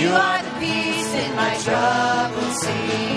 you are the peace in my troubled sea.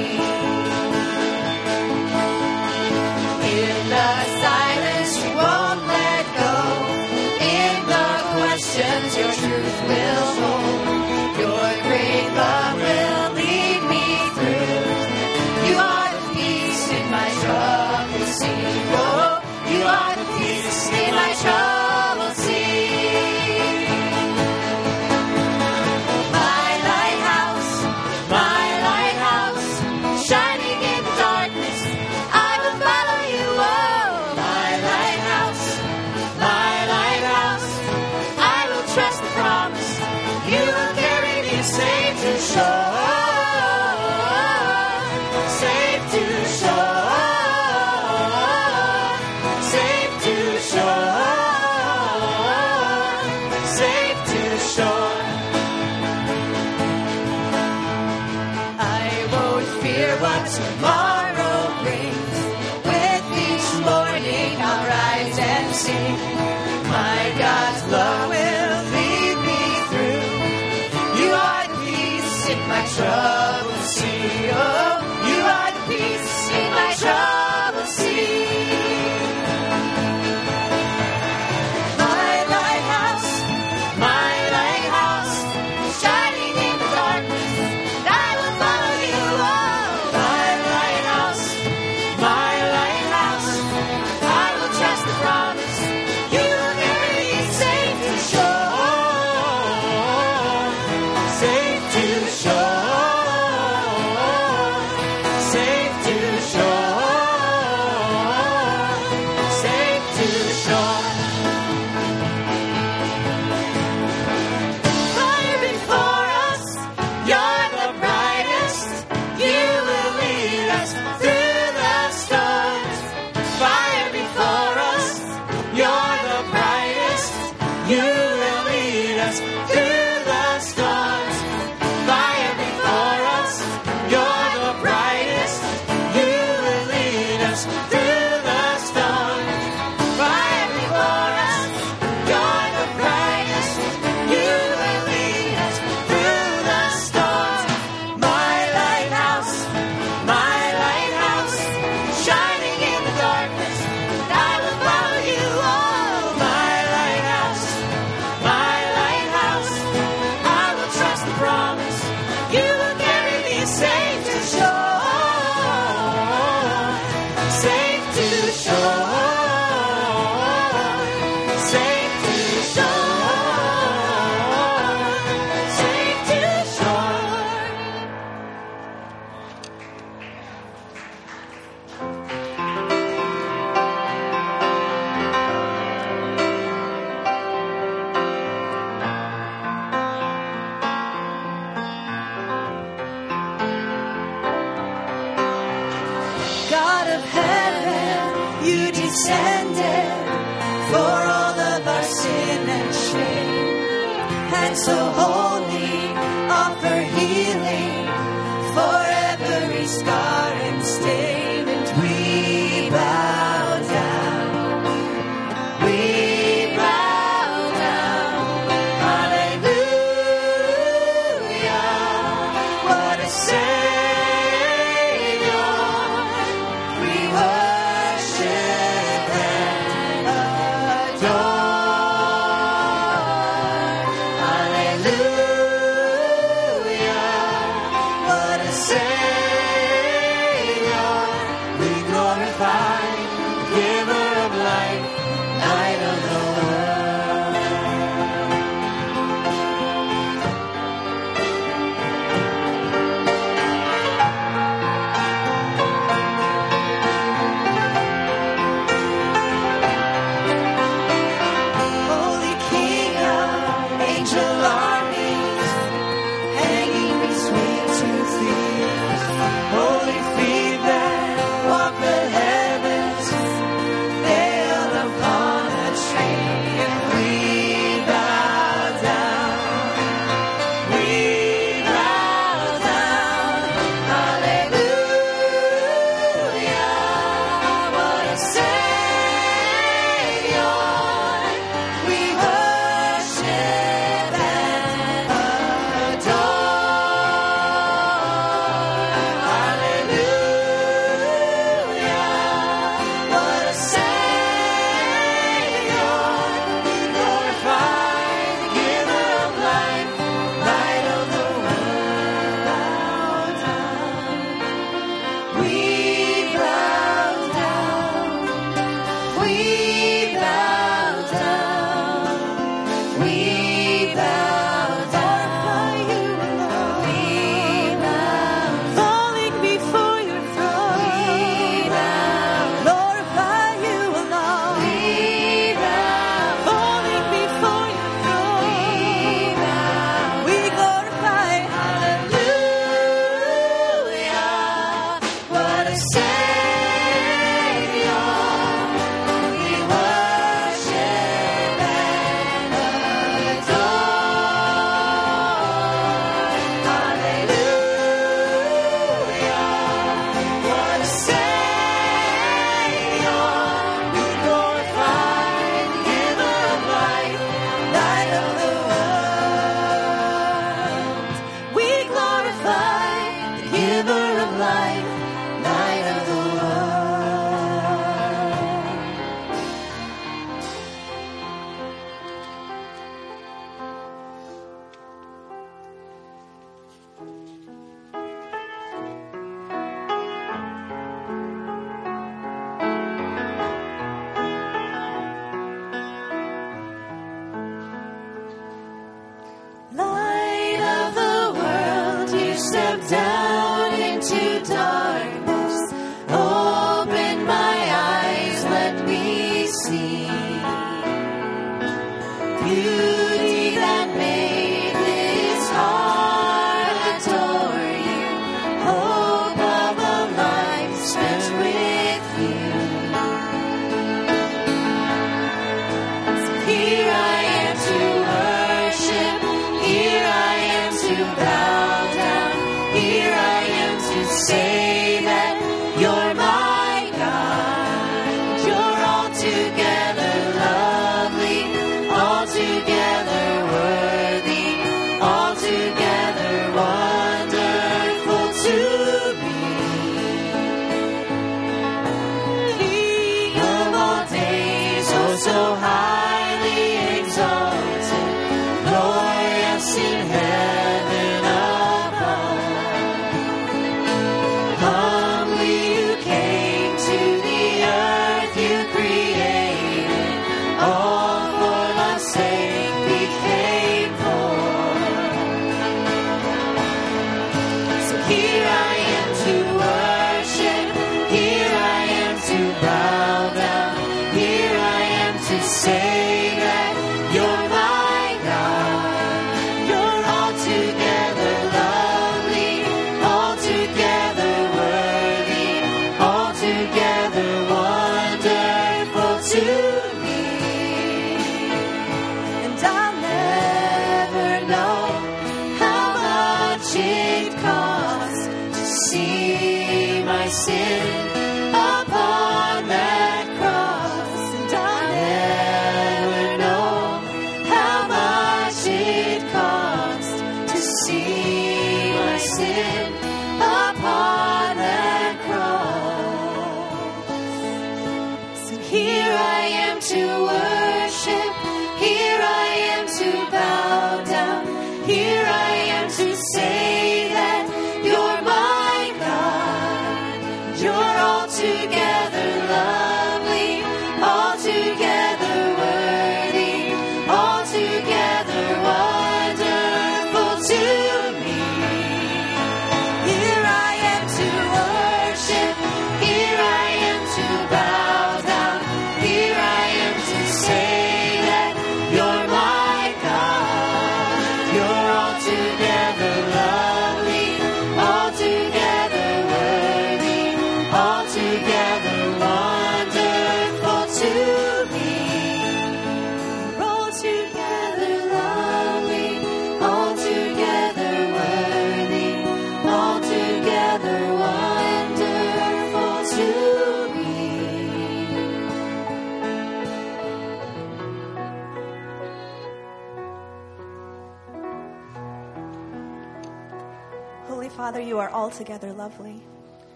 You are altogether lovely.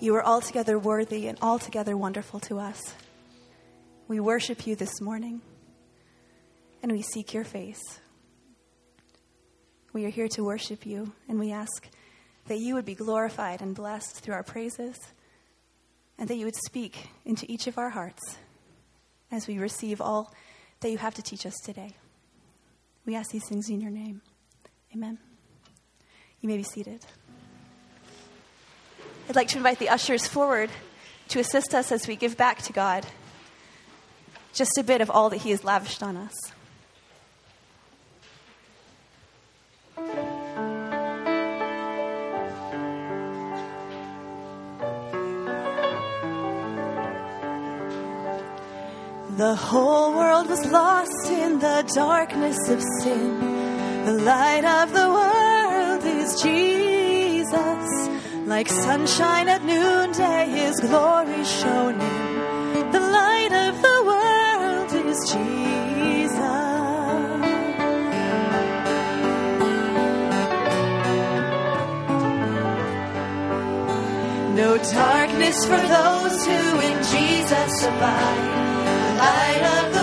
You are altogether worthy and altogether wonderful to us. We worship you this morning and we seek your face. We are here to worship you and we ask that you would be glorified and blessed through our praises and that you would speak into each of our hearts as we receive all that you have to teach us today. We ask these things in your name. Amen. You may be seated. I'd like to invite the ushers forward to assist us as we give back to God just a bit of all that He has lavished on us. The whole world was lost in the darkness of sin. The light of the world is Jesus. Like sunshine at noonday, his glory shone in. The light of the world is Jesus. No darkness for those who in Jesus abide. Light of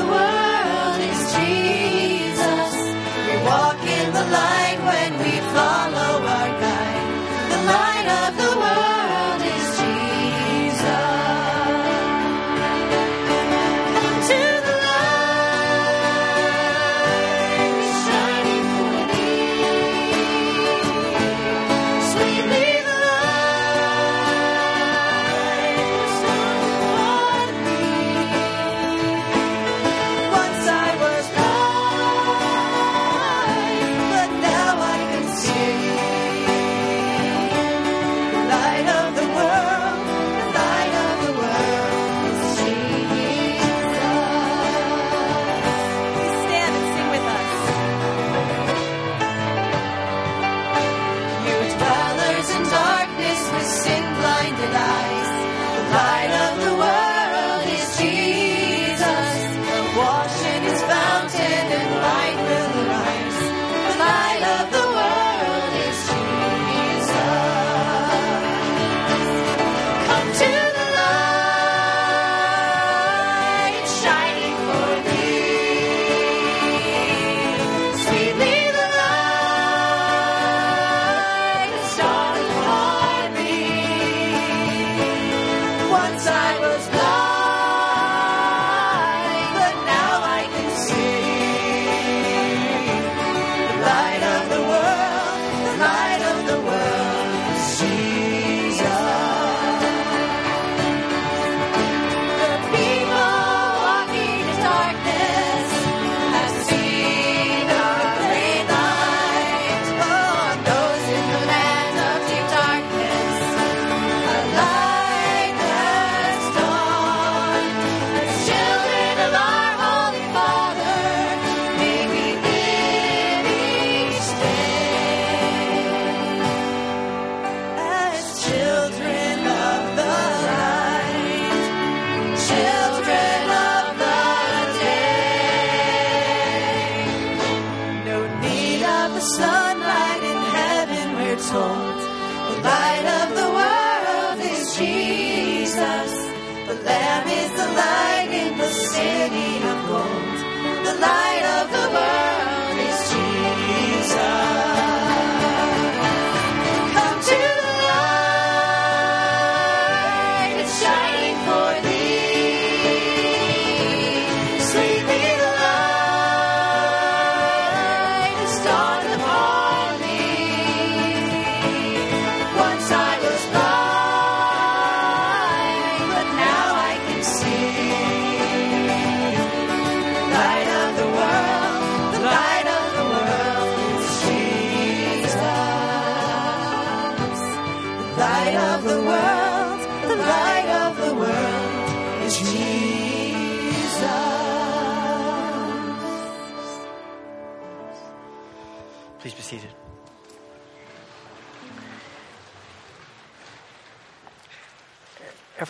city of gold. The light of the world is Jesus.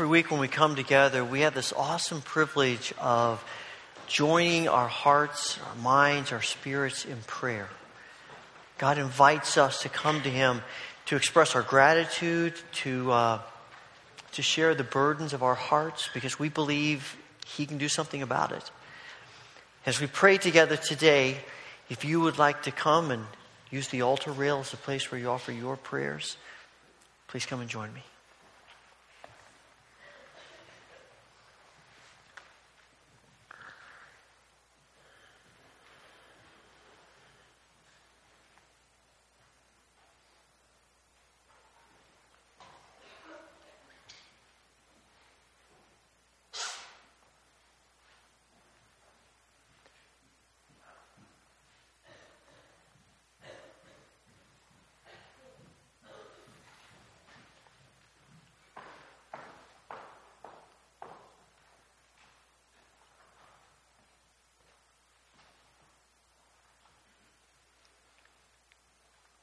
Every week when we come together, we have this awesome privilege of joining our hearts, our minds, our spirits in prayer. God invites us to come to Him to express our gratitude, to, uh, to share the burdens of our hearts, because we believe He can do something about it. As we pray together today, if you would like to come and use the altar rail as a place where you offer your prayers, please come and join me.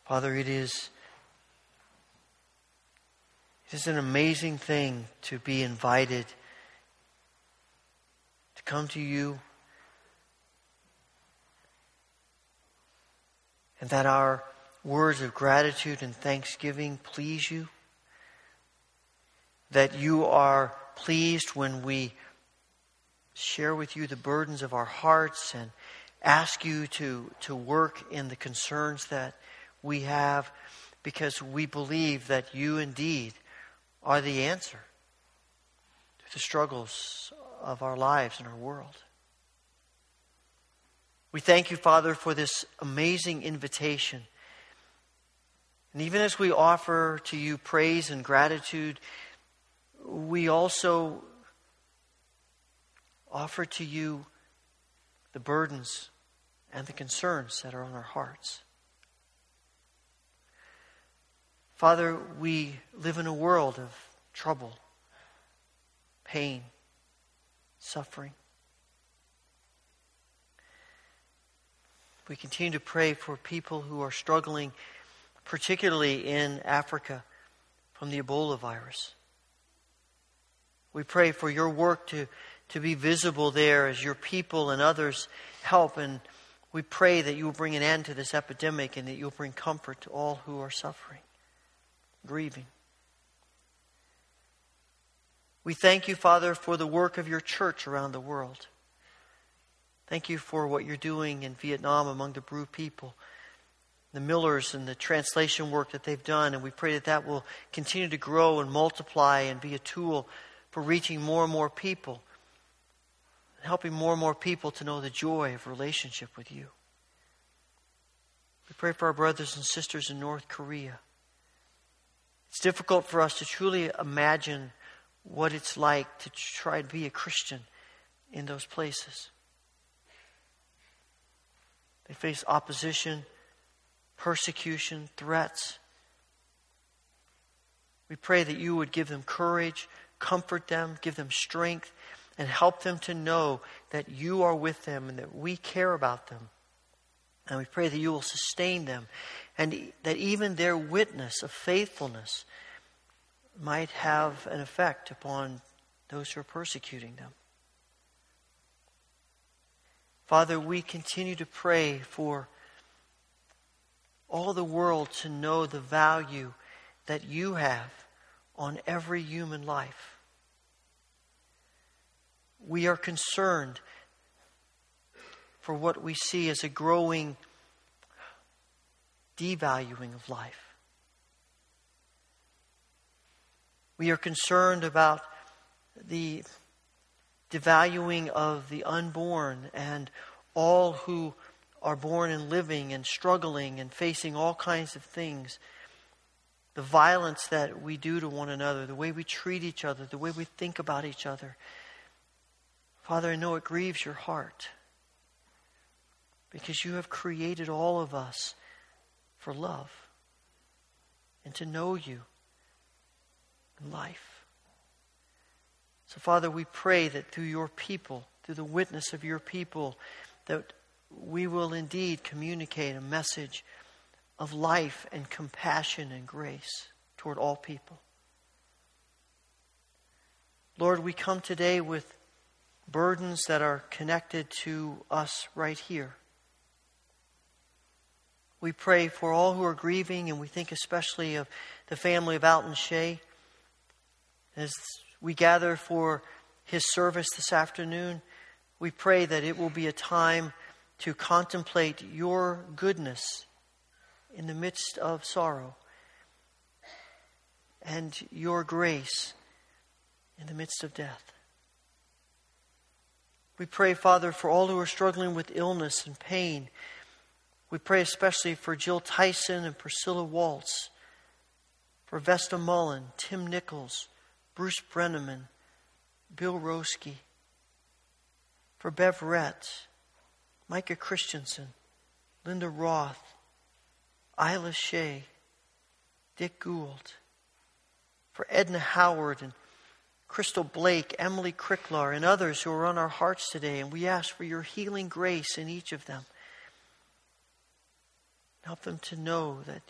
Father, it is it is an amazing thing to be invited to come to you and that our words of gratitude and thanksgiving please you. That you are pleased when we share with you the burdens of our hearts and ask you to, to work in the concerns that we have because we believe that you indeed are the answer to the struggles of our lives and our world. We thank you, Father, for this amazing invitation. And even as we offer to you praise and gratitude, we also offer to you the burdens and the concerns that are on our hearts. Father, we live in a world of trouble, pain, suffering. We continue to pray for people who are struggling, particularly in Africa, from the Ebola virus. We pray for your work to, to be visible there as your people and others help. And we pray that you will bring an end to this epidemic and that you'll bring comfort to all who are suffering, grieving. We thank you, Father, for the work of your church around the world. Thank you for what you're doing in Vietnam among the Bru people, the Millers, and the translation work that they've done. And we pray that that will continue to grow and multiply and be a tool for reaching more and more people, helping more and more people to know the joy of relationship with you. We pray for our brothers and sisters in North Korea. It's difficult for us to truly imagine what it's like to try to be a Christian in those places. They face opposition, persecution, threats. We pray that you would give them courage, comfort them, give them strength, and help them to know that you are with them and that we care about them. And we pray that you will sustain them and that even their witness of faithfulness might have an effect upon those who are persecuting them. Father, we continue to pray for all the world to know the value that you have on every human life. We are concerned for what we see as a growing devaluing of life. We are concerned about the devaluing of the unborn and all who are born and living and struggling and facing all kinds of things. The violence that we do to one another, the way we treat each other, the way we think about each other. Father, I know it grieves your heart because you have created all of us for love and to know you in life. So, Father, we pray that through your people, through the witness of your people, that we will indeed communicate a message of life and compassion and grace toward all people. Lord, we come today with burdens that are connected to us right here. We pray for all who are grieving, and we think especially of the family of Alton Shea. As we gather for his service this afternoon, we pray that it will be a time to contemplate your goodness in the midst of sorrow and your grace in the midst of death. We pray, Father, for all who are struggling with illness and pain we pray especially for Jill Tyson and Priscilla Waltz, for Vesta Mullen, Tim Nichols, Bruce Brenneman, Bill Roski, for Bev Rett, Micah Christensen, Linda Roth, Isla Shea, Dick Gould, for Edna Howard and Crystal Blake, Emily Cricklar, and others who are on our hearts today, and we ask for your healing grace in each of them. Help them to know that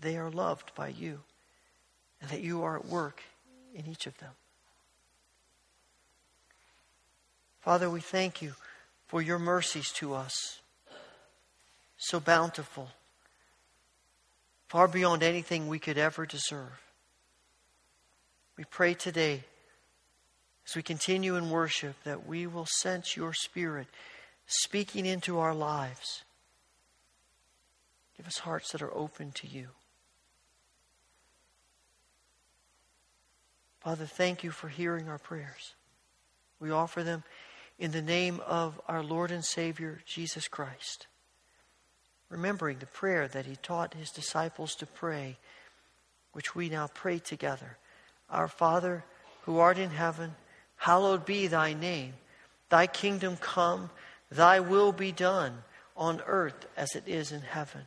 they are loved by you and that you are at work in each of them. Father, we thank you for your mercies to us, so bountiful, far beyond anything we could ever deserve. We pray today, as we continue in worship, that we will sense your Spirit speaking into our lives Give us hearts that are open to you. Father, thank you for hearing our prayers. We offer them in the name of our Lord and Savior, Jesus Christ. Remembering the prayer that he taught his disciples to pray, which we now pray together. Our Father, who art in heaven, hallowed be thy name. Thy kingdom come, thy will be done on earth as it is in heaven.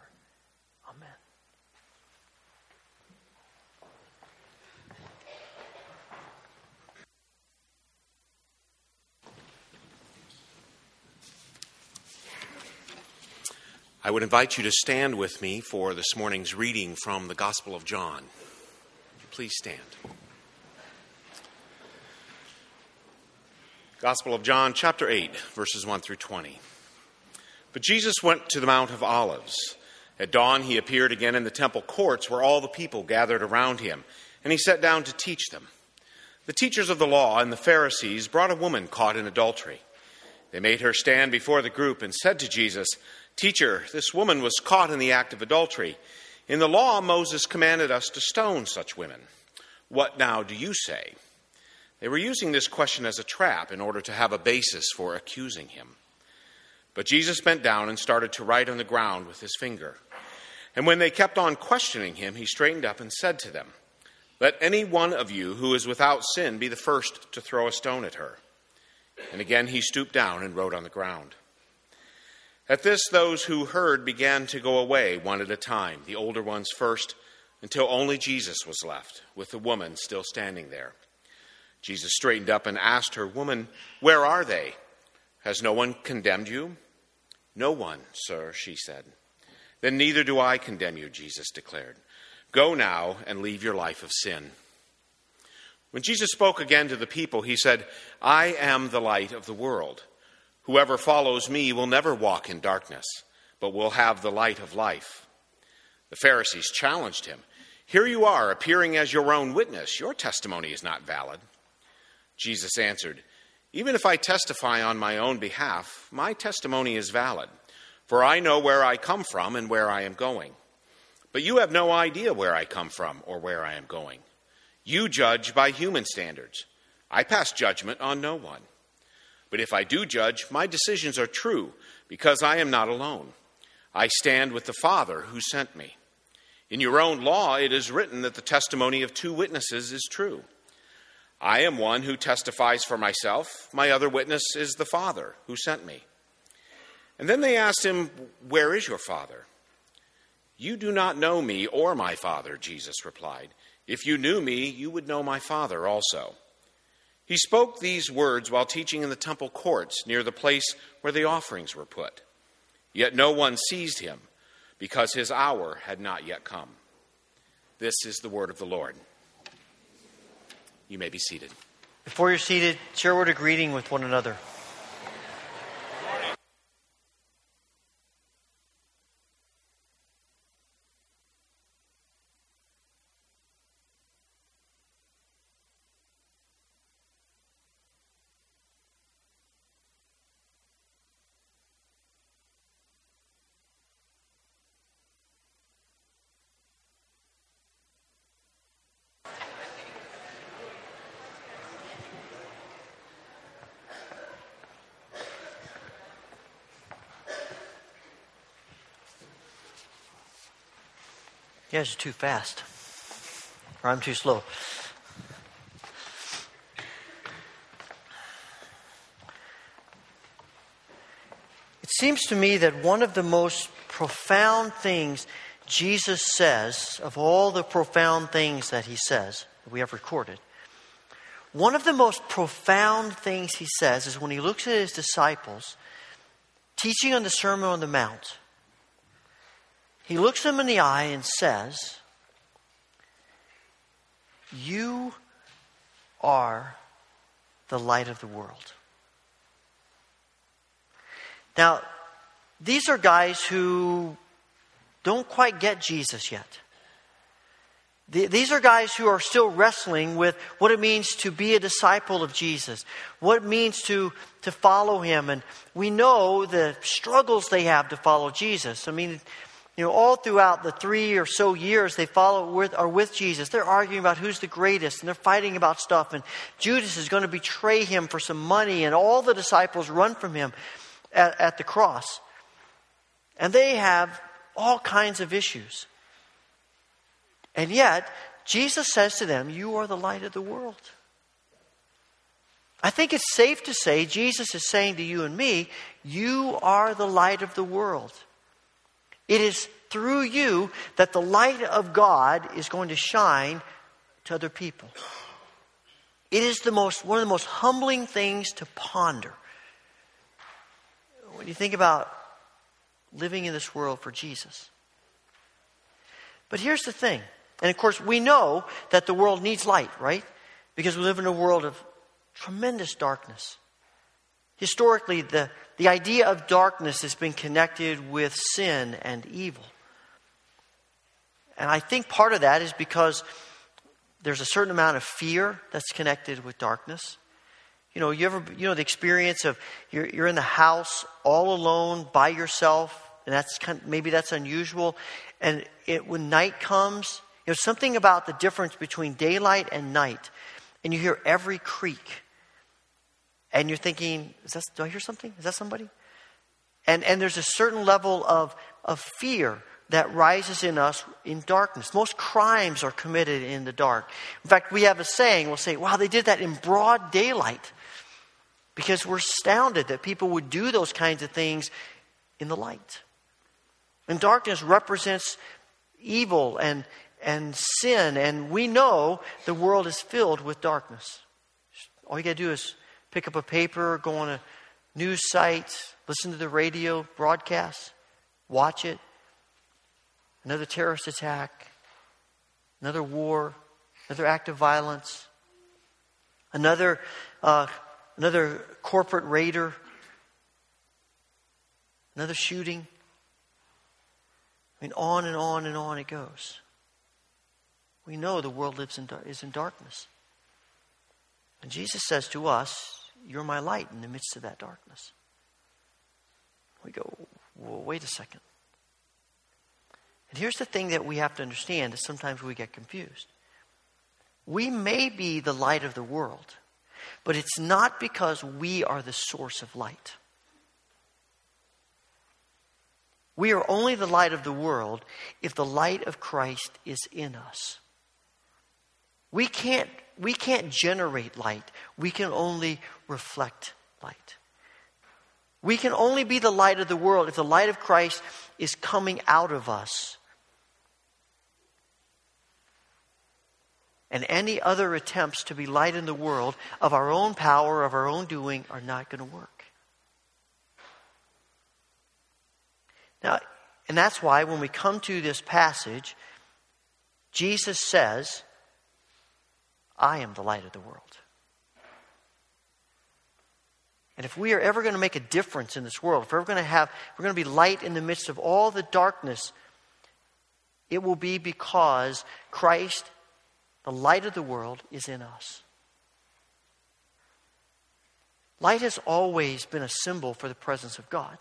I would invite you to stand with me for this morning's reading from the Gospel of John. Please stand. Gospel of John, chapter 8, verses 1 through 20. But Jesus went to the Mount of Olives. At dawn, he appeared again in the temple courts where all the people gathered around him, and he sat down to teach them. The teachers of the law and the Pharisees brought a woman caught in adultery. They made her stand before the group and said to Jesus, Teacher, this woman was caught in the act of adultery. In the law, Moses commanded us to stone such women. What now do you say? They were using this question as a trap in order to have a basis for accusing him. But Jesus bent down and started to write on the ground with his finger. And when they kept on questioning him, he straightened up and said to them, Let any one of you who is without sin be the first to throw a stone at her. And again he stooped down and wrote on the ground. At this, those who heard began to go away one at a time, the older ones first, until only Jesus was left, with the woman still standing there. Jesus straightened up and asked her, Woman, where are they? Has no one condemned you? No one, sir, she said. Then neither do I condemn you, Jesus declared. Go now and leave your life of sin. When Jesus spoke again to the people, he said, I am the light of the world. Whoever follows me will never walk in darkness, but will have the light of life. The Pharisees challenged him. Here you are, appearing as your own witness. Your testimony is not valid. Jesus answered, Even if I testify on my own behalf, my testimony is valid, for I know where I come from and where I am going. But you have no idea where I come from or where I am going. You judge by human standards. I pass judgment on no one. But if I do judge, my decisions are true, because I am not alone. I stand with the Father who sent me. In your own law, it is written that the testimony of two witnesses is true. I am one who testifies for myself. My other witness is the Father who sent me. And then they asked him, Where is your Father? You do not know me or my Father, Jesus replied. If you knew me, you would know my Father also. He spoke these words while teaching in the temple courts near the place where the offerings were put. Yet no one seized him because his hour had not yet come. This is the word of the Lord. You may be seated. Before you're seated, share a word of greeting with one another. You guys are too fast. Or I'm too slow. It seems to me that one of the most profound things Jesus says, of all the profound things that he says that we have recorded, one of the most profound things he says is when he looks at his disciples teaching on the Sermon on the Mount. He looks them in the eye and says, You are the light of the world. Now, these are guys who don't quite get Jesus yet. These are guys who are still wrestling with what it means to be a disciple of Jesus, what it means to, to follow him. And we know the struggles they have to follow Jesus. I mean, you know, all throughout the three or so years they follow with, are with Jesus, they're arguing about who's the greatest and they're fighting about stuff. And Judas is going to betray him for some money, and all the disciples run from him at, at the cross. And they have all kinds of issues. And yet, Jesus says to them, You are the light of the world. I think it's safe to say Jesus is saying to you and me, You are the light of the world. It is through you that the light of God is going to shine to other people. It is the most, one of the most humbling things to ponder. When you think about living in this world for Jesus. But here's the thing and of course, we know that the world needs light, right? Because we live in a world of tremendous darkness. Historically, the, the idea of darkness has been connected with sin and evil. And I think part of that is because there's a certain amount of fear that's connected with darkness. You know, you ever, you know, the experience of you're, you're in the house all alone by yourself, and that's kind of, maybe that's unusual. And it, when night comes, you know, something about the difference between daylight and night, and you hear every creak, and you're thinking, is that, do I hear something? Is that somebody? And, and there's a certain level of, of fear that rises in us in darkness. Most crimes are committed in the dark. In fact, we have a saying, we'll say, wow, they did that in broad daylight. Because we're astounded that people would do those kinds of things in the light. And darkness represents evil and, and sin, and we know the world is filled with darkness. All you got to do is pick up a paper, go on a news site, listen to the radio broadcast, watch it. Another terrorist attack, another war, another act of violence, another, uh, another corporate raider, another shooting. I mean, on and on and on it goes. We know the world lives in, is in darkness. And Jesus says to us, You're my light in the midst of that darkness. We go, Well, wait a second. And here's the thing that we have to understand is sometimes we get confused. We may be the light of the world, but it's not because we are the source of light. We are only the light of the world if the light of Christ is in us. We can't, we can't generate light, we can only reflect light. We can only be the light of the world if the light of Christ is coming out of us. And any other attempts to be light in the world of our own power, of our own doing, are not going to work. Now, and that's why when we come to this passage, Jesus says, I am the light of the world. And if we are ever going to make a difference in this world, if we're ever going to have, we're going to be light in the midst of all the darkness, it will be because Christ, the light of the world, is in us. Light has always been a symbol for the presence of God.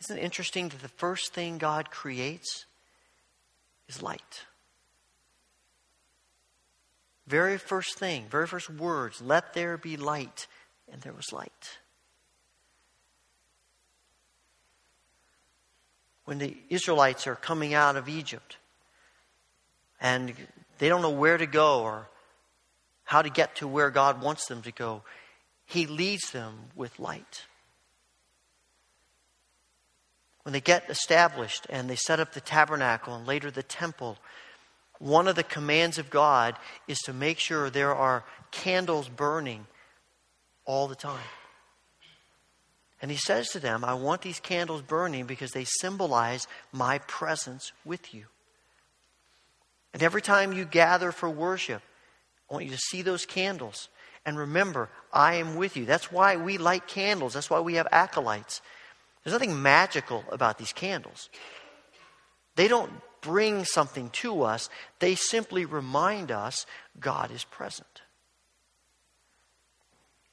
Isn't it interesting that the first thing God creates is light? Very first thing, very first words, let there be light, and there was light. When the Israelites are coming out of Egypt and they don't know where to go or how to get to where God wants them to go, He leads them with light when they get established and they set up the tabernacle and later the temple, one of the commands of God is to make sure there are candles burning all the time. And he says to them, I want these candles burning because they symbolize my presence with you. And every time you gather for worship, I want you to see those candles. And remember, I am with you. That's why we light candles. That's why we have acolytes. There's nothing magical about these candles. They don't bring something to us, they simply remind us God is present.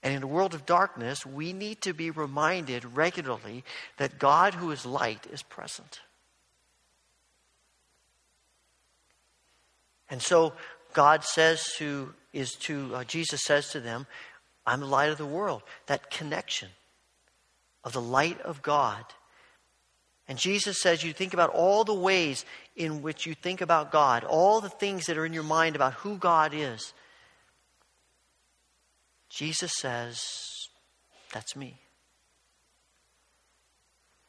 And in a world of darkness, we need to be reminded regularly that God, who is light, is present. And so God says to is to uh, Jesus says to them, "I'm the light of the world." That connection of the light of God. And Jesus says you think about all the ways in which you think about God, all the things that are in your mind about who God is. Jesus says, That's me.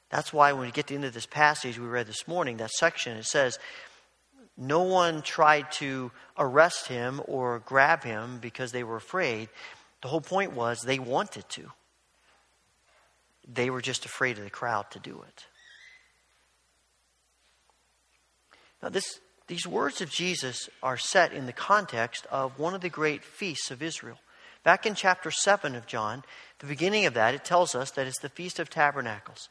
That's why when we get to the end of this passage we read this morning, that section, it says, No one tried to arrest him or grab him because they were afraid. The whole point was they wanted to. They were just afraid of the crowd to do it. Now, this, these words of Jesus are set in the context of one of the great feasts of Israel. Back in chapter 7 of John, the beginning of that, it tells us that it's the Feast of Tabernacles.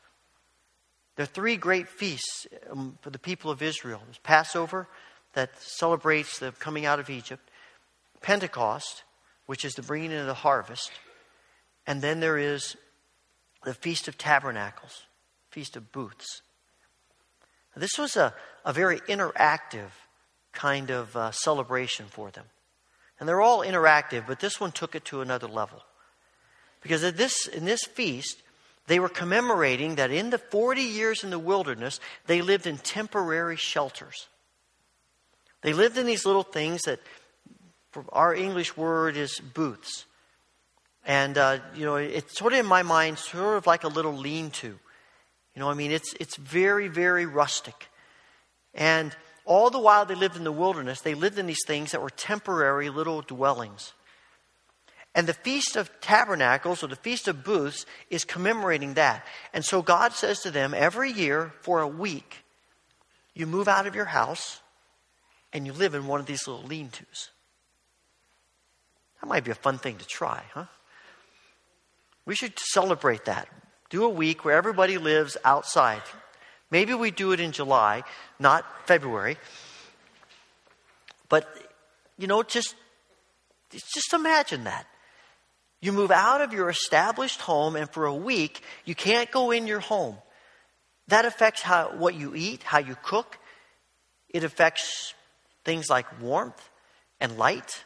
There are three great feasts um, for the people of Israel there's Passover, that celebrates the coming out of Egypt, Pentecost, which is the bringing in of the harvest, and then there is the Feast of Tabernacles, Feast of Booths. This was a, a very interactive kind of uh, celebration for them. And they're all interactive, but this one took it to another level. Because at this, in this feast, they were commemorating that in the 40 years in the wilderness, they lived in temporary shelters. They lived in these little things that, our English word is booths. And, uh, you know, it's sort of in my mind, sort of like a little lean to. You know, I mean, it's, it's very, very rustic. And all the while they lived in the wilderness, they lived in these things that were temporary little dwellings. And the Feast of Tabernacles or the Feast of Booths is commemorating that. And so God says to them every year for a week, you move out of your house and you live in one of these little lean tos. That might be a fun thing to try, huh? We should celebrate that. Do a week where everybody lives outside. Maybe we do it in July, not February. But, you know, just, just imagine that. You move out of your established home, and for a week, you can't go in your home. That affects how, what you eat, how you cook. It affects things like warmth and light.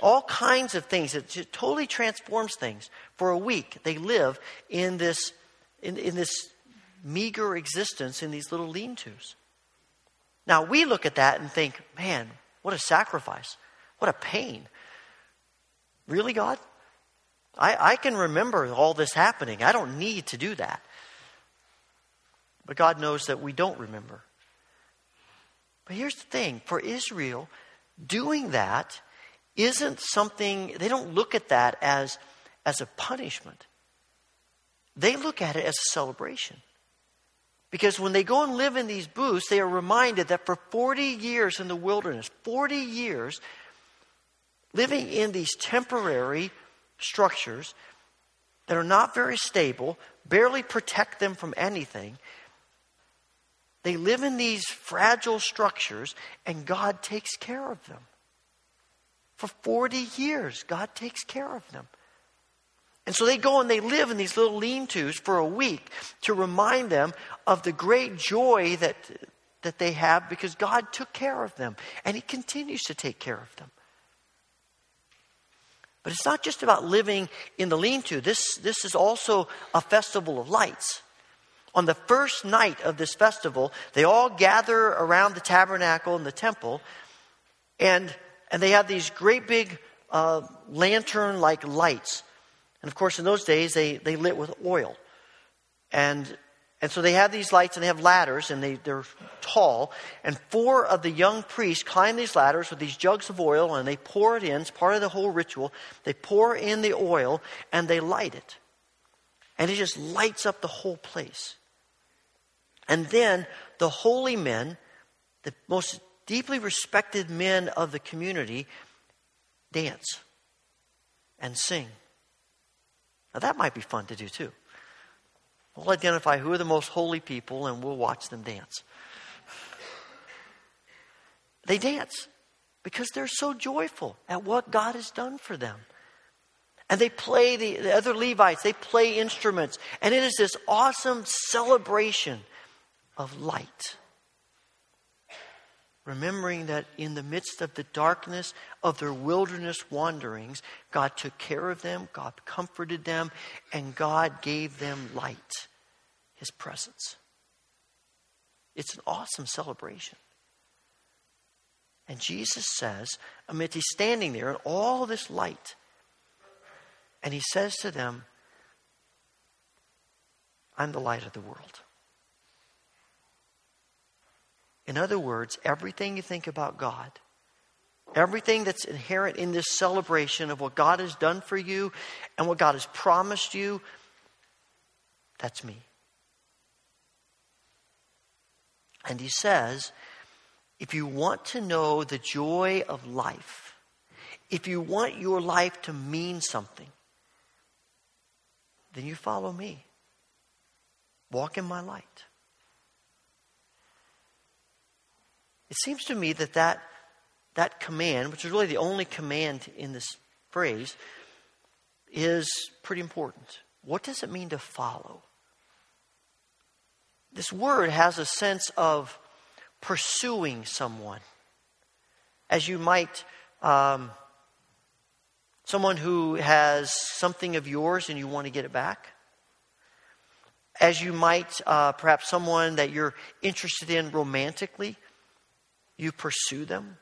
All kinds of things. It totally transforms things. For a week, they live in this, in, in this meager existence in these little lean tos. Now, we look at that and think, man, what a sacrifice. What a pain. Really, God? I, I can remember all this happening. I don't need to do that. But God knows that we don't remember. But here's the thing for Israel, doing that isn't something, they don't look at that as, as a punishment. They look at it as a celebration. Because when they go and live in these booths, they are reminded that for 40 years in the wilderness, 40 years, living in these temporary structures that are not very stable, barely protect them from anything. They live in these fragile structures, and God takes care of them. For 40 years, God takes care of them. And so they go and they live in these little lean tos for a week to remind them of the great joy that, that they have because God took care of them and He continues to take care of them. But it's not just about living in the lean to. This, this is also a festival of lights. On the first night of this festival, they all gather around the tabernacle and the temple, and, and they have these great big uh, lantern like lights. And of course, in those days, they, they lit with oil. And and so they have these lights and they have ladders and they, they're tall. And four of the young priests climb these ladders with these jugs of oil and they pour it in. It's part of the whole ritual. They pour in the oil and they light it. And it just lights up the whole place. And then the holy men, the most deeply respected men of the community, dance and sing. Now that might be fun to do too. We'll identify who are the most holy people and we'll watch them dance. They dance because they're so joyful at what God has done for them. And they play, the, the other Levites, they play instruments. And it is this awesome celebration of light. Remembering that in the midst of the darkness of their wilderness wanderings, God took care of them, God comforted them, and God gave them light, His presence. It's an awesome celebration. And Jesus says, amid he's standing there in all this light, and he says to them, I'm the light of the world. In other words, everything you think about God, everything that's inherent in this celebration of what God has done for you and what God has promised you, that's me. And he says, if you want to know the joy of life, if you want your life to mean something, then you follow me. Walk in my light. It seems to me that that, that command, which is really the only command in this phrase, is pretty important. What does it mean to follow? This word has a sense of pursuing someone. As you might, um, someone who has something of yours and you want to get it back. As you might, uh, perhaps someone that you're interested in romantically you pursue them.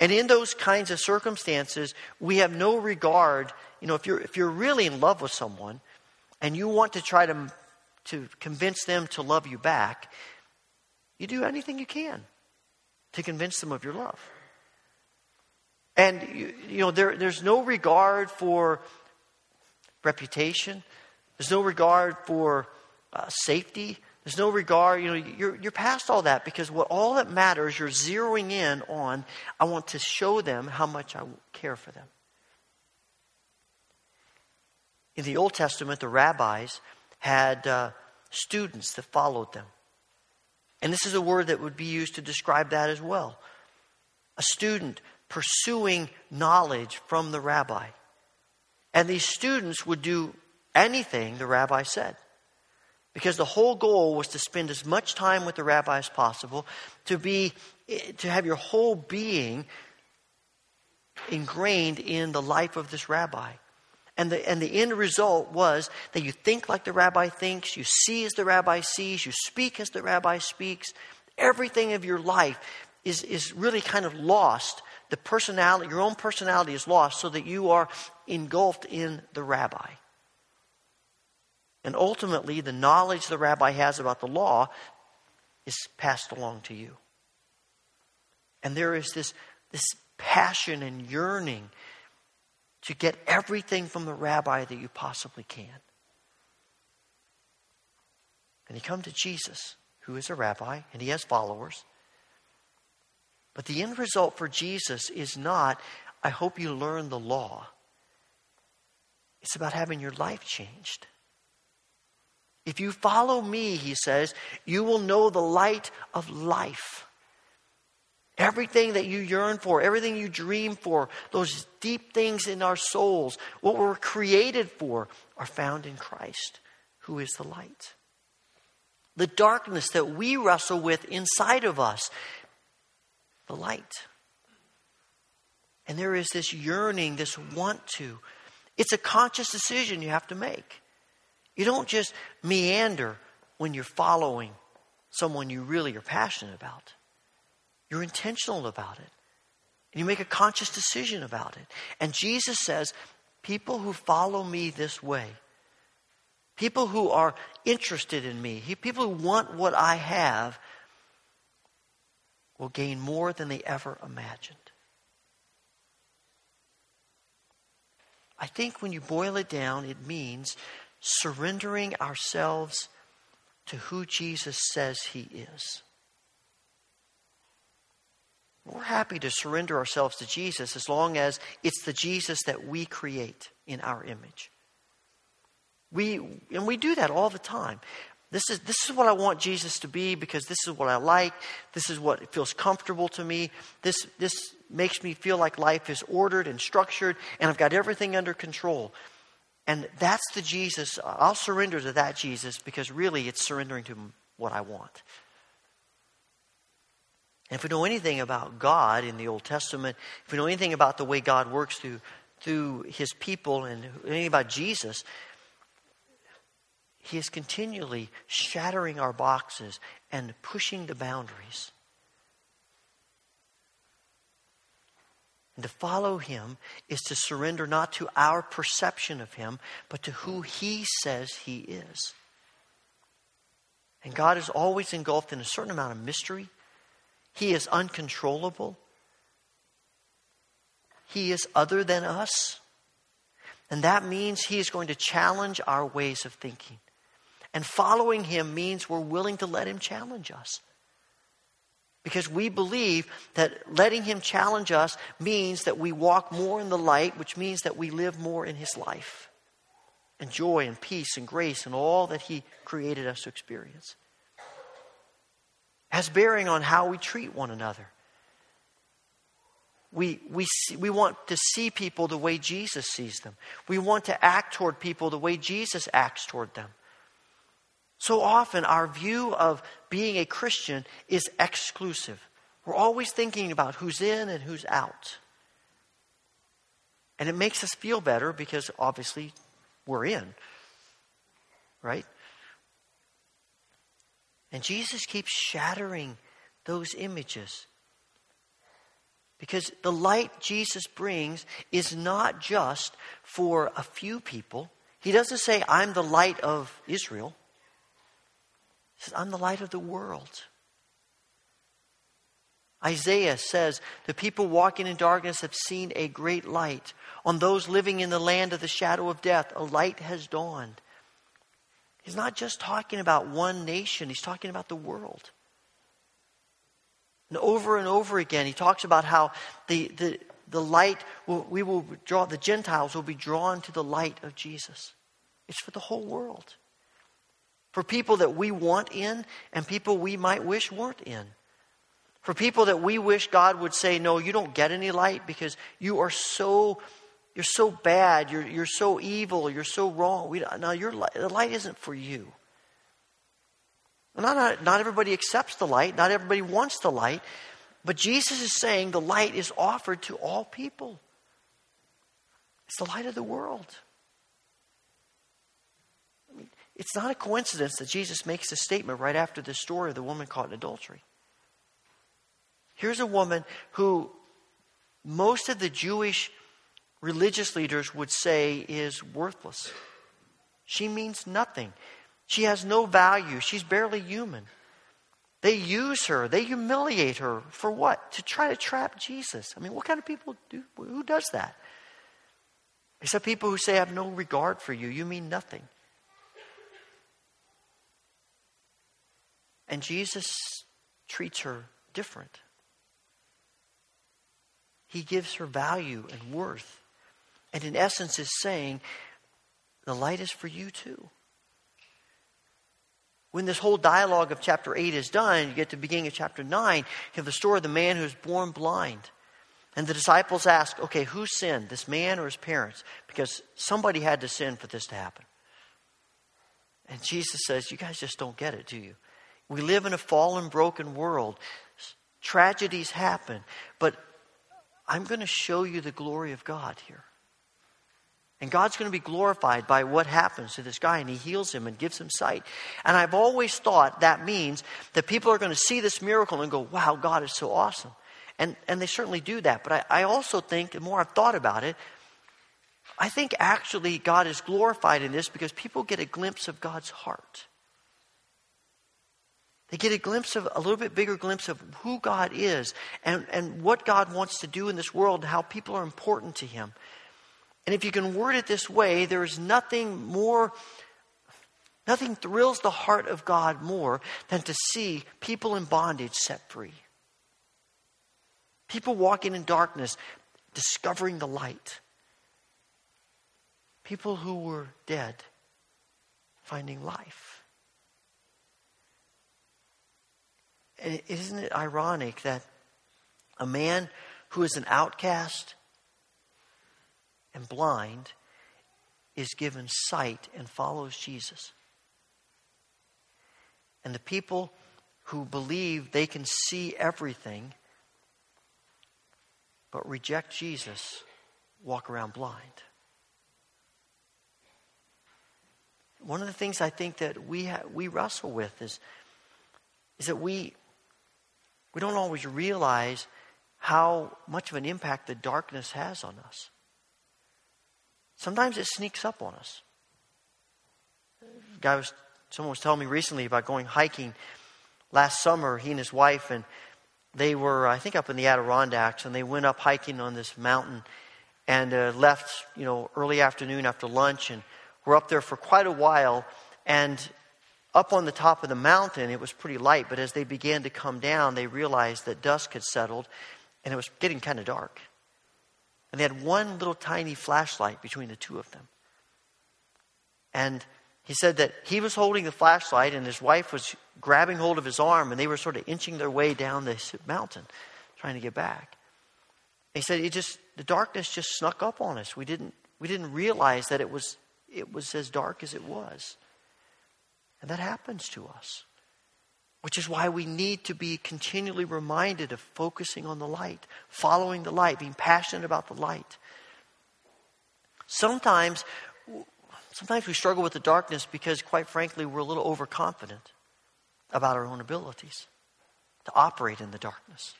And in those kinds of circumstances, we have no regard. You know, if you're, if you're really in love with someone and you want to try to, to convince them to love you back, you do anything you can. to convince them of your love. And, you, you know, there, there's no regard for reputation, there's no regard for uh, safety. There's no regard, you know, you're, you're past all that because what all that matters, you're zeroing in on, I want to show them how much I care for them. In the Old Testament, the rabbis had uh, students that followed them. And this is a word that would be used to describe that as well. A student pursuing knowledge from the rabbi. And these students would do anything the rabbi said. Because the whole goal was to spend as much time with the rabbi as possible, to be to have your whole being ingrained in the life of this rabbi. And the, and the end result was that you think like the rabbi thinks, you see as the rabbi sees, you speak as the rabbi speaks. Everything of your life is, is really kind of lost. The personality, your own personality is lost so that you are engulfed in the rabbi. And ultimately, the knowledge the rabbi has about the law is passed along to you. And there is this, this passion and yearning to get everything from the rabbi that you possibly can. And you come to Jesus, who is a rabbi, and he has followers. But the end result for Jesus is not, I hope you learn the law. It's about having your life changed. If you follow me, he says, you will know the light of life. Everything that you yearn for, everything you dream for, those deep things in our souls, what we're created for, are found in Christ, who is the light. The darkness that we wrestle with inside of us, the light. And there is this yearning, this want to. It's a conscious decision you have to make. You don't just meander when you're following someone you really are passionate about. You're intentional about it. And you make a conscious decision about it. And Jesus says, people who follow me this way, people who are interested in me, people who want what I have, will gain more than they ever imagined. I think when you boil it down, it means surrendering ourselves to who Jesus says he is. We're happy to surrender ourselves to Jesus as long as it's the Jesus that we create in our image. We, and we do that all the time. This is, this is what I want Jesus to be because this is what I like. This is what feels comfortable to me. This, this makes me feel like life is ordered and structured and I've got everything under control. And that's the Jesus. I'll surrender to that Jesus because really it's surrendering to what I want. And if we know anything about God in the Old Testament, if we know anything about the way God works through, through his people and anything about Jesus, he is continually shattering our boxes and pushing the boundaries. And to follow him is to surrender not to our perception of him, but to who he says he is. And God is always engulfed in a certain amount of mystery. He is uncontrollable. He is other than us. And that means he is going to challenge our ways of thinking. And following him means we're willing to let him challenge us. Because we believe that letting Him challenge us means that we walk more in the light, which means that we live more in His life. And joy and peace and grace and all that He created us to experience. Has bearing on how we treat one another. We, we, see, we want to see people the way Jesus sees them. We want to act toward people the way Jesus acts toward them. So often, our view of being a Christian is exclusive. We're always thinking about who's in and who's out. And it makes us feel better because obviously we're in, right? And Jesus keeps shattering those images. Because the light Jesus brings is not just for a few people. He doesn't say, I'm the light of Israel. Says, I'm the light of the world. Isaiah says, The people walking in darkness have seen a great light. On those living in the land of the shadow of death, a light has dawned. He's not just talking about one nation, he's talking about the world. And over and over again, he talks about how the, the, the light, will, we will draw, the Gentiles will be drawn to the light of Jesus. It's for the whole world. For people that we want in and people we might wish weren't in. For people that we wish God would say, no, you don't get any light because you are so, you're so bad, you're, you're so evil, you're so wrong. We, no, your light, the light isn't for you. Not, not, not everybody accepts the light, not everybody wants the light, but Jesus is saying the light is offered to all people. It's the light of the world. It's not a coincidence that Jesus makes this statement right after the story of the woman caught in adultery. Here's a woman who most of the Jewish religious leaders would say is worthless. She means nothing. She has no value. She's barely human. They use her, they humiliate her for what? To try to trap Jesus. I mean, what kind of people do who does that? Except people who say, I have no regard for you. You mean nothing. And Jesus treats her different. He gives her value and worth. And in essence, is saying, the light is for you too when this whole dialogue of chapter 8 is done, you get to the beginning of chapter 9, you have the story of the man who's born blind. And the disciples ask, okay, who sinned, this man or his parents? Because somebody had to sin for this to happen. And Jesus says, You guys just don't get it, do you? We live in a fallen, broken world. Tragedies happen. But I'm going to show you the glory of God here. And God's going to be glorified by what happens to this guy, and he heals him and gives him sight. And I've always thought that means that people are going to see this miracle and go, wow, God is so awesome. And, and they certainly do that. But I, I also think, the more I've thought about it, I think actually God is glorified in this because people get a glimpse of God's heart. They get a glimpse of, a little bit bigger glimpse of who God is and, and what God wants to do in this world and how people are important to Him. And if you can word it this way, there is nothing more, nothing thrills the heart of God more than to see people in bondage set free. People walking in darkness, discovering the light. People who were dead, finding life. And isn't it ironic that a man who is an outcast, and blind is given sight and follows Jesus. And the people who believe they can see everything but reject Jesus walk around blind. One of the things I think that we, ha- we wrestle with is, is that we, we don't always realize how much of an impact the darkness has on us. Sometimes it sneaks up on us. Guy was, someone was telling me recently about going hiking last summer. He and his wife, and they were, I think, up in the Adirondacks, and they went up hiking on this mountain, and uh, left, you know, early afternoon after lunch, and were up there for quite a while. And up on the top of the mountain, it was pretty light, but as they began to come down, they realized that dusk had settled, and it was getting kind of dark. And they had one little tiny flashlight between the two of them. And he said that he was holding the flashlight and his wife was grabbing hold of his arm and they were sort of inching their way down this mountain trying to get back. he said it just the darkness just snuck up on us. We didn't we didn't realize that it was it was as dark as it was. And that happens to us. Which is why we need to be continually reminded of focusing on the light, following the light, being passionate about the light. Sometimes, sometimes we struggle with the darkness because, quite frankly, we're a little overconfident about our own abilities to operate in the darkness.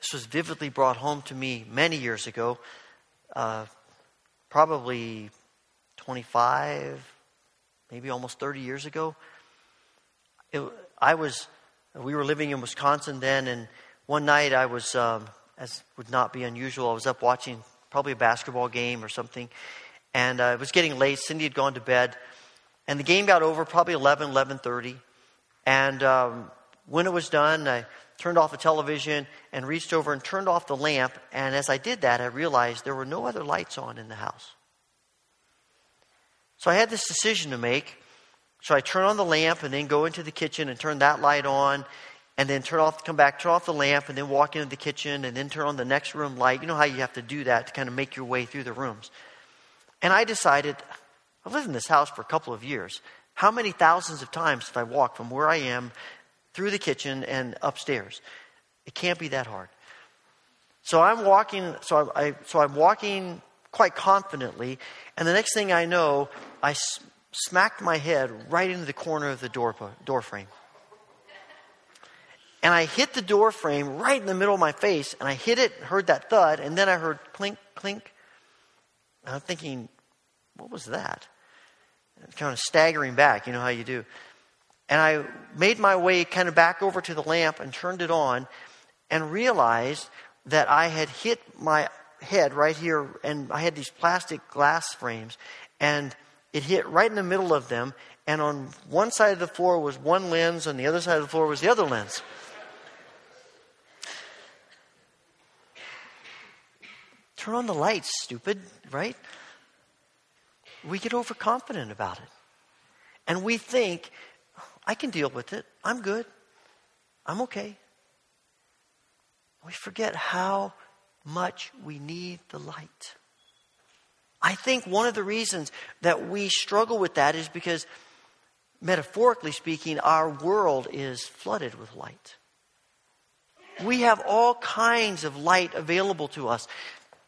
This was vividly brought home to me many years ago, uh, probably 25, maybe almost 30 years ago it, I was We were living in Wisconsin then, and one night I was, um, as would not be unusual, I was up watching probably a basketball game or something, and uh, it was getting late. Cindy had gone to bed, and the game got over probably 11, 11.30. And um, when it was done, I turned off the television and reached over and turned off the lamp. And as I did that, I realized there were no other lights on in the house. So I had this decision to make. So I turn on the lamp and then go into the kitchen and turn that light on and then turn off, come back, turn off the lamp and then walk into the kitchen and then turn on the next room light. You know how you have to do that to kind of make your way through the rooms. And I decided, I've lived in this house for a couple of years. How many thousands of times have I walked from where I am through the kitchen and upstairs? It can't be that hard. So I'm walking, so I, so I'm walking quite confidently, and the next thing I know, I smacked my head right into the corner of the door, door frame. And I hit the door frame right in the middle of my face, and I hit it, heard that thud, and then I heard clink, clink. And I'm thinking, what was that? Kind of staggering back, you know how you do. And I made my way kind of back over to the lamp and turned it on and realized that I had hit my head right here, and I had these plastic glass frames, and it hit right in the middle of them. And on one side of the floor was one lens, on the other side of the floor was the other lens. Turn on the lights, stupid, right? We get overconfident about it. And we think, I can deal with it. I'm good. I'm okay. We forget how much we need the light. I think one of the reasons that we struggle with that is because, metaphorically speaking, our world is flooded with light. We have all kinds of light available to us.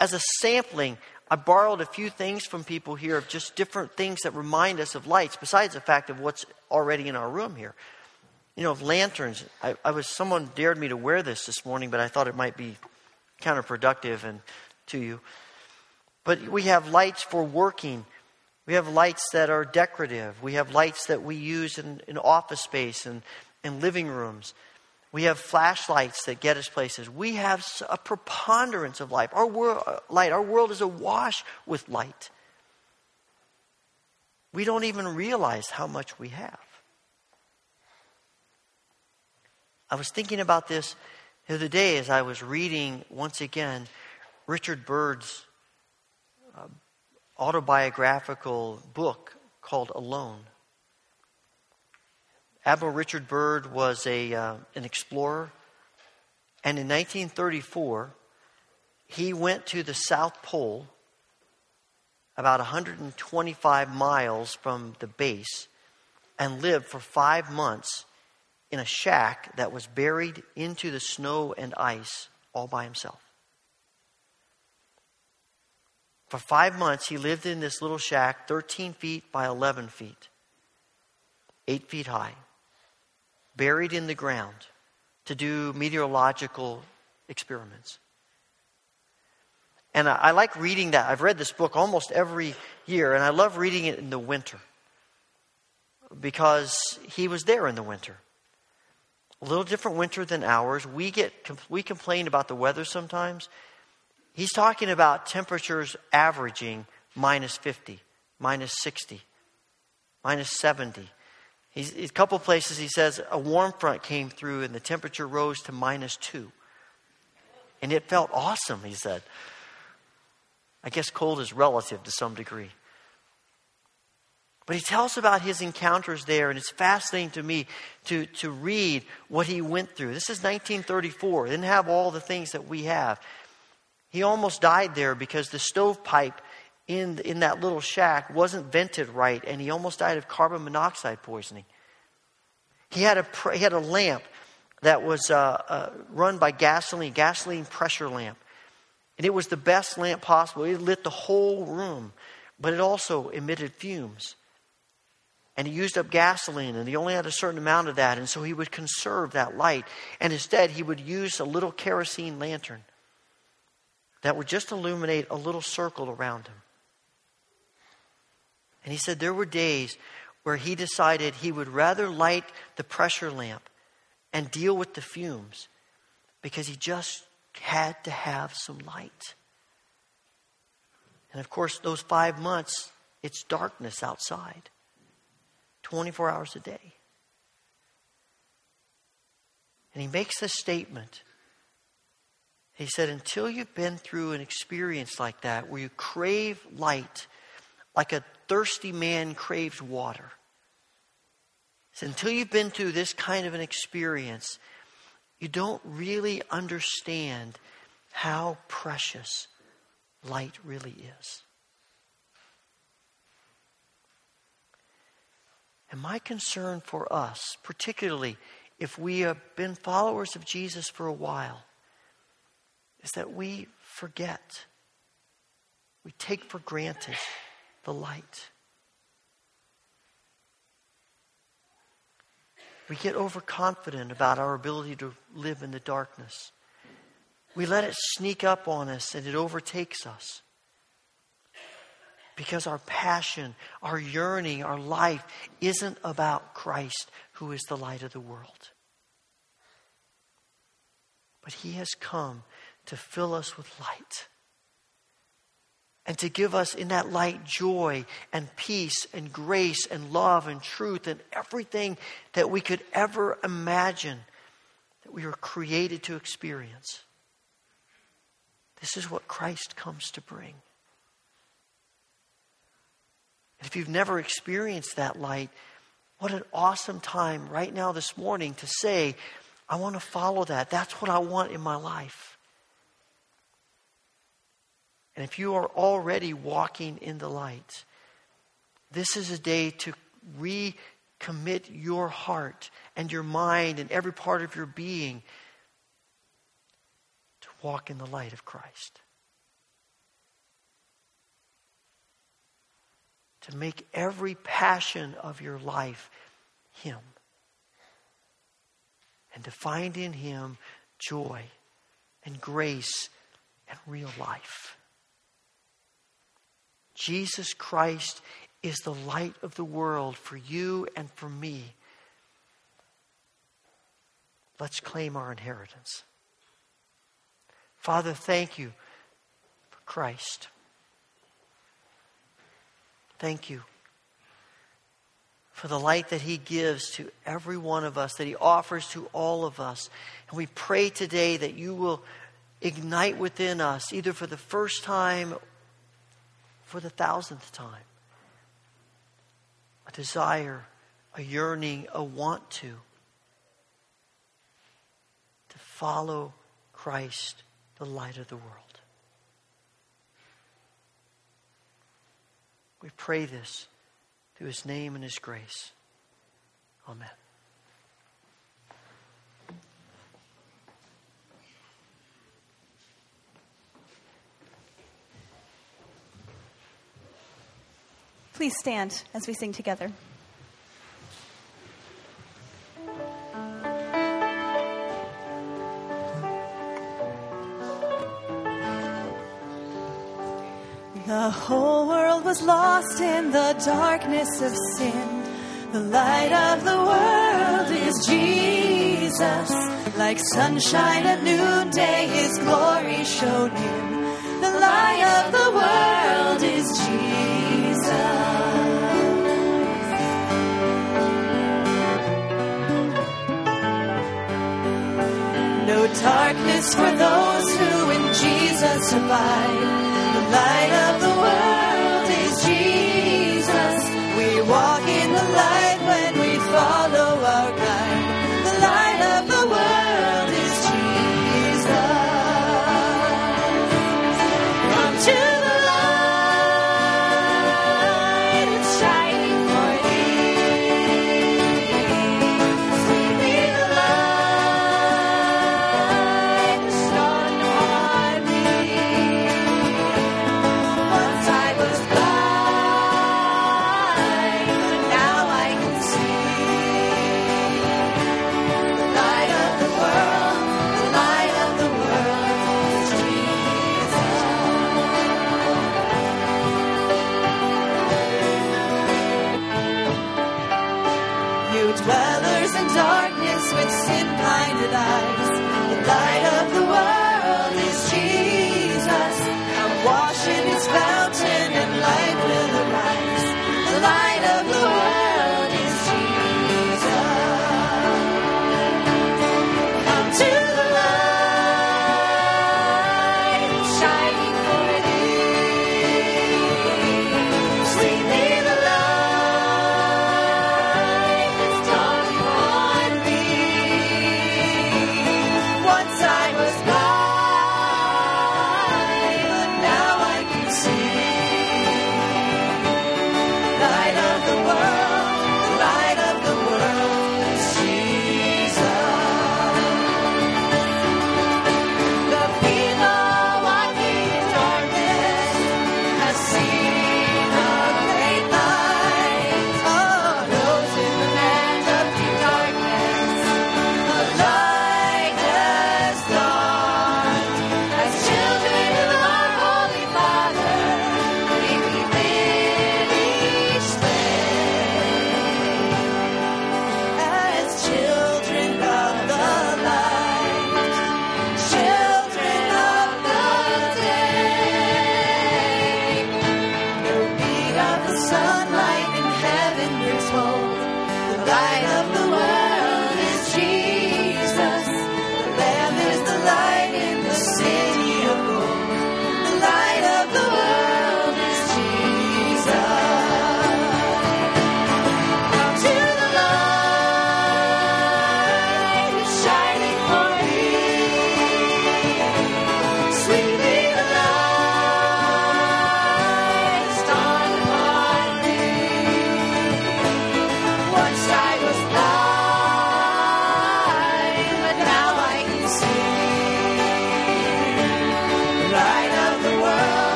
As a sampling, I borrowed a few things from people here of just different things that remind us of lights, besides the fact of what's already in our room here. You know, of lanterns. I, I was someone dared me to wear this this morning, but I thought it might be counterproductive and to you. But we have lights for working. We have lights that are decorative. We have lights that we use in, in office space and in living rooms. We have flashlights that get us places. We have a preponderance of light. Our world, light. Our world is awash with light. We don't even realize how much we have. I was thinking about this the other day as I was reading once again Richard Byrd's uh, autobiographical book called Alone. Admiral Richard Byrd was a, uh, an explorer, and in 1934, he went to the South Pole, about 125 miles from the base, and lived for five months in a shack that was buried into the snow and ice all by himself. For five months, he lived in this little shack, 13 feet by 11 feet, 8 feet high, buried in the ground to do meteorological experiments. And I, I, like reading that. I've read this book almost every year, and I love reading it in the winter because he was there in the winter. A little different winter than ours. We get we complain about the weather sometimes. He's talking about temperatures averaging minus 50, minus 60, minus 70. He's, a couple places he says a warm front came through and the temperature rose to minus 2. And it felt awesome, he said. I guess cold is relative to some degree. But he tells about his encounters there, and it's fascinating to me to, to read what he went through. This is 1934. He didn't have all the things that we have. He almost died there because the stovepipe in, in that little shack wasn't vented right, and he almost died of carbon monoxide poisoning. He had a, he had a lamp that was uh, uh, run by gasoline, gasoline pressure lamp. And it was the best lamp possible. It lit the whole room, but it also emitted fumes. And he used up gasoline, and he only had a certain amount of that, and so he would conserve that light. And instead, he would use a little kerosene lantern that would just illuminate a little circle around him. And he said there were days where he decided he would rather light the pressure lamp and deal with the fumes because he just had to have some light. And of course, those five months, it's darkness outside 24 hours a day. And he makes this statement. He said, Until you've been through an experience like that, where you crave light, like a thirsty man craves water, said, until you've been through this kind of an experience, you don't really understand how precious light really is. And my concern for us, particularly if we have been followers of Jesus for a while, is that we forget, we take for granted the light. We get overconfident about our ability to live in the darkness. We let it sneak up on us and it overtakes us. Because our passion, our yearning, our life isn't about Christ, who is the light of the world. But He has come to fill us with light and to give us in that light joy and peace and grace and love and truth and everything that we could ever imagine that we were created to experience. This is what Christ comes to bring. And if you've never experienced that light, what an awesome time right now this morning to say, I want to follow that. That's what I want in my life. And if you are already walking in the light, this is a day to recommit your heart and your mind and every part of your being to walk in the light of Christ. To make every passion of your life Him. And to find in Him joy and grace and real life. Jesus Christ is the light of the world for you and for me. Let's claim our inheritance. Father, thank you for Christ. Thank you for the light that He gives to every one of us, that He offers to all of us. And we pray today that you will ignite within us, either for the first time for the thousandth time. A desire, a yearning, a want to. To follow Christ, the light of the world. We pray this through his name and his grace. Amen. Please stand as we sing together. The whole world was lost in the darkness of sin. The light of the world is Jesus. Like sunshine at noonday, his glory shone in. The light of the world is Jesus. No darkness for those who in Jesus abide. The light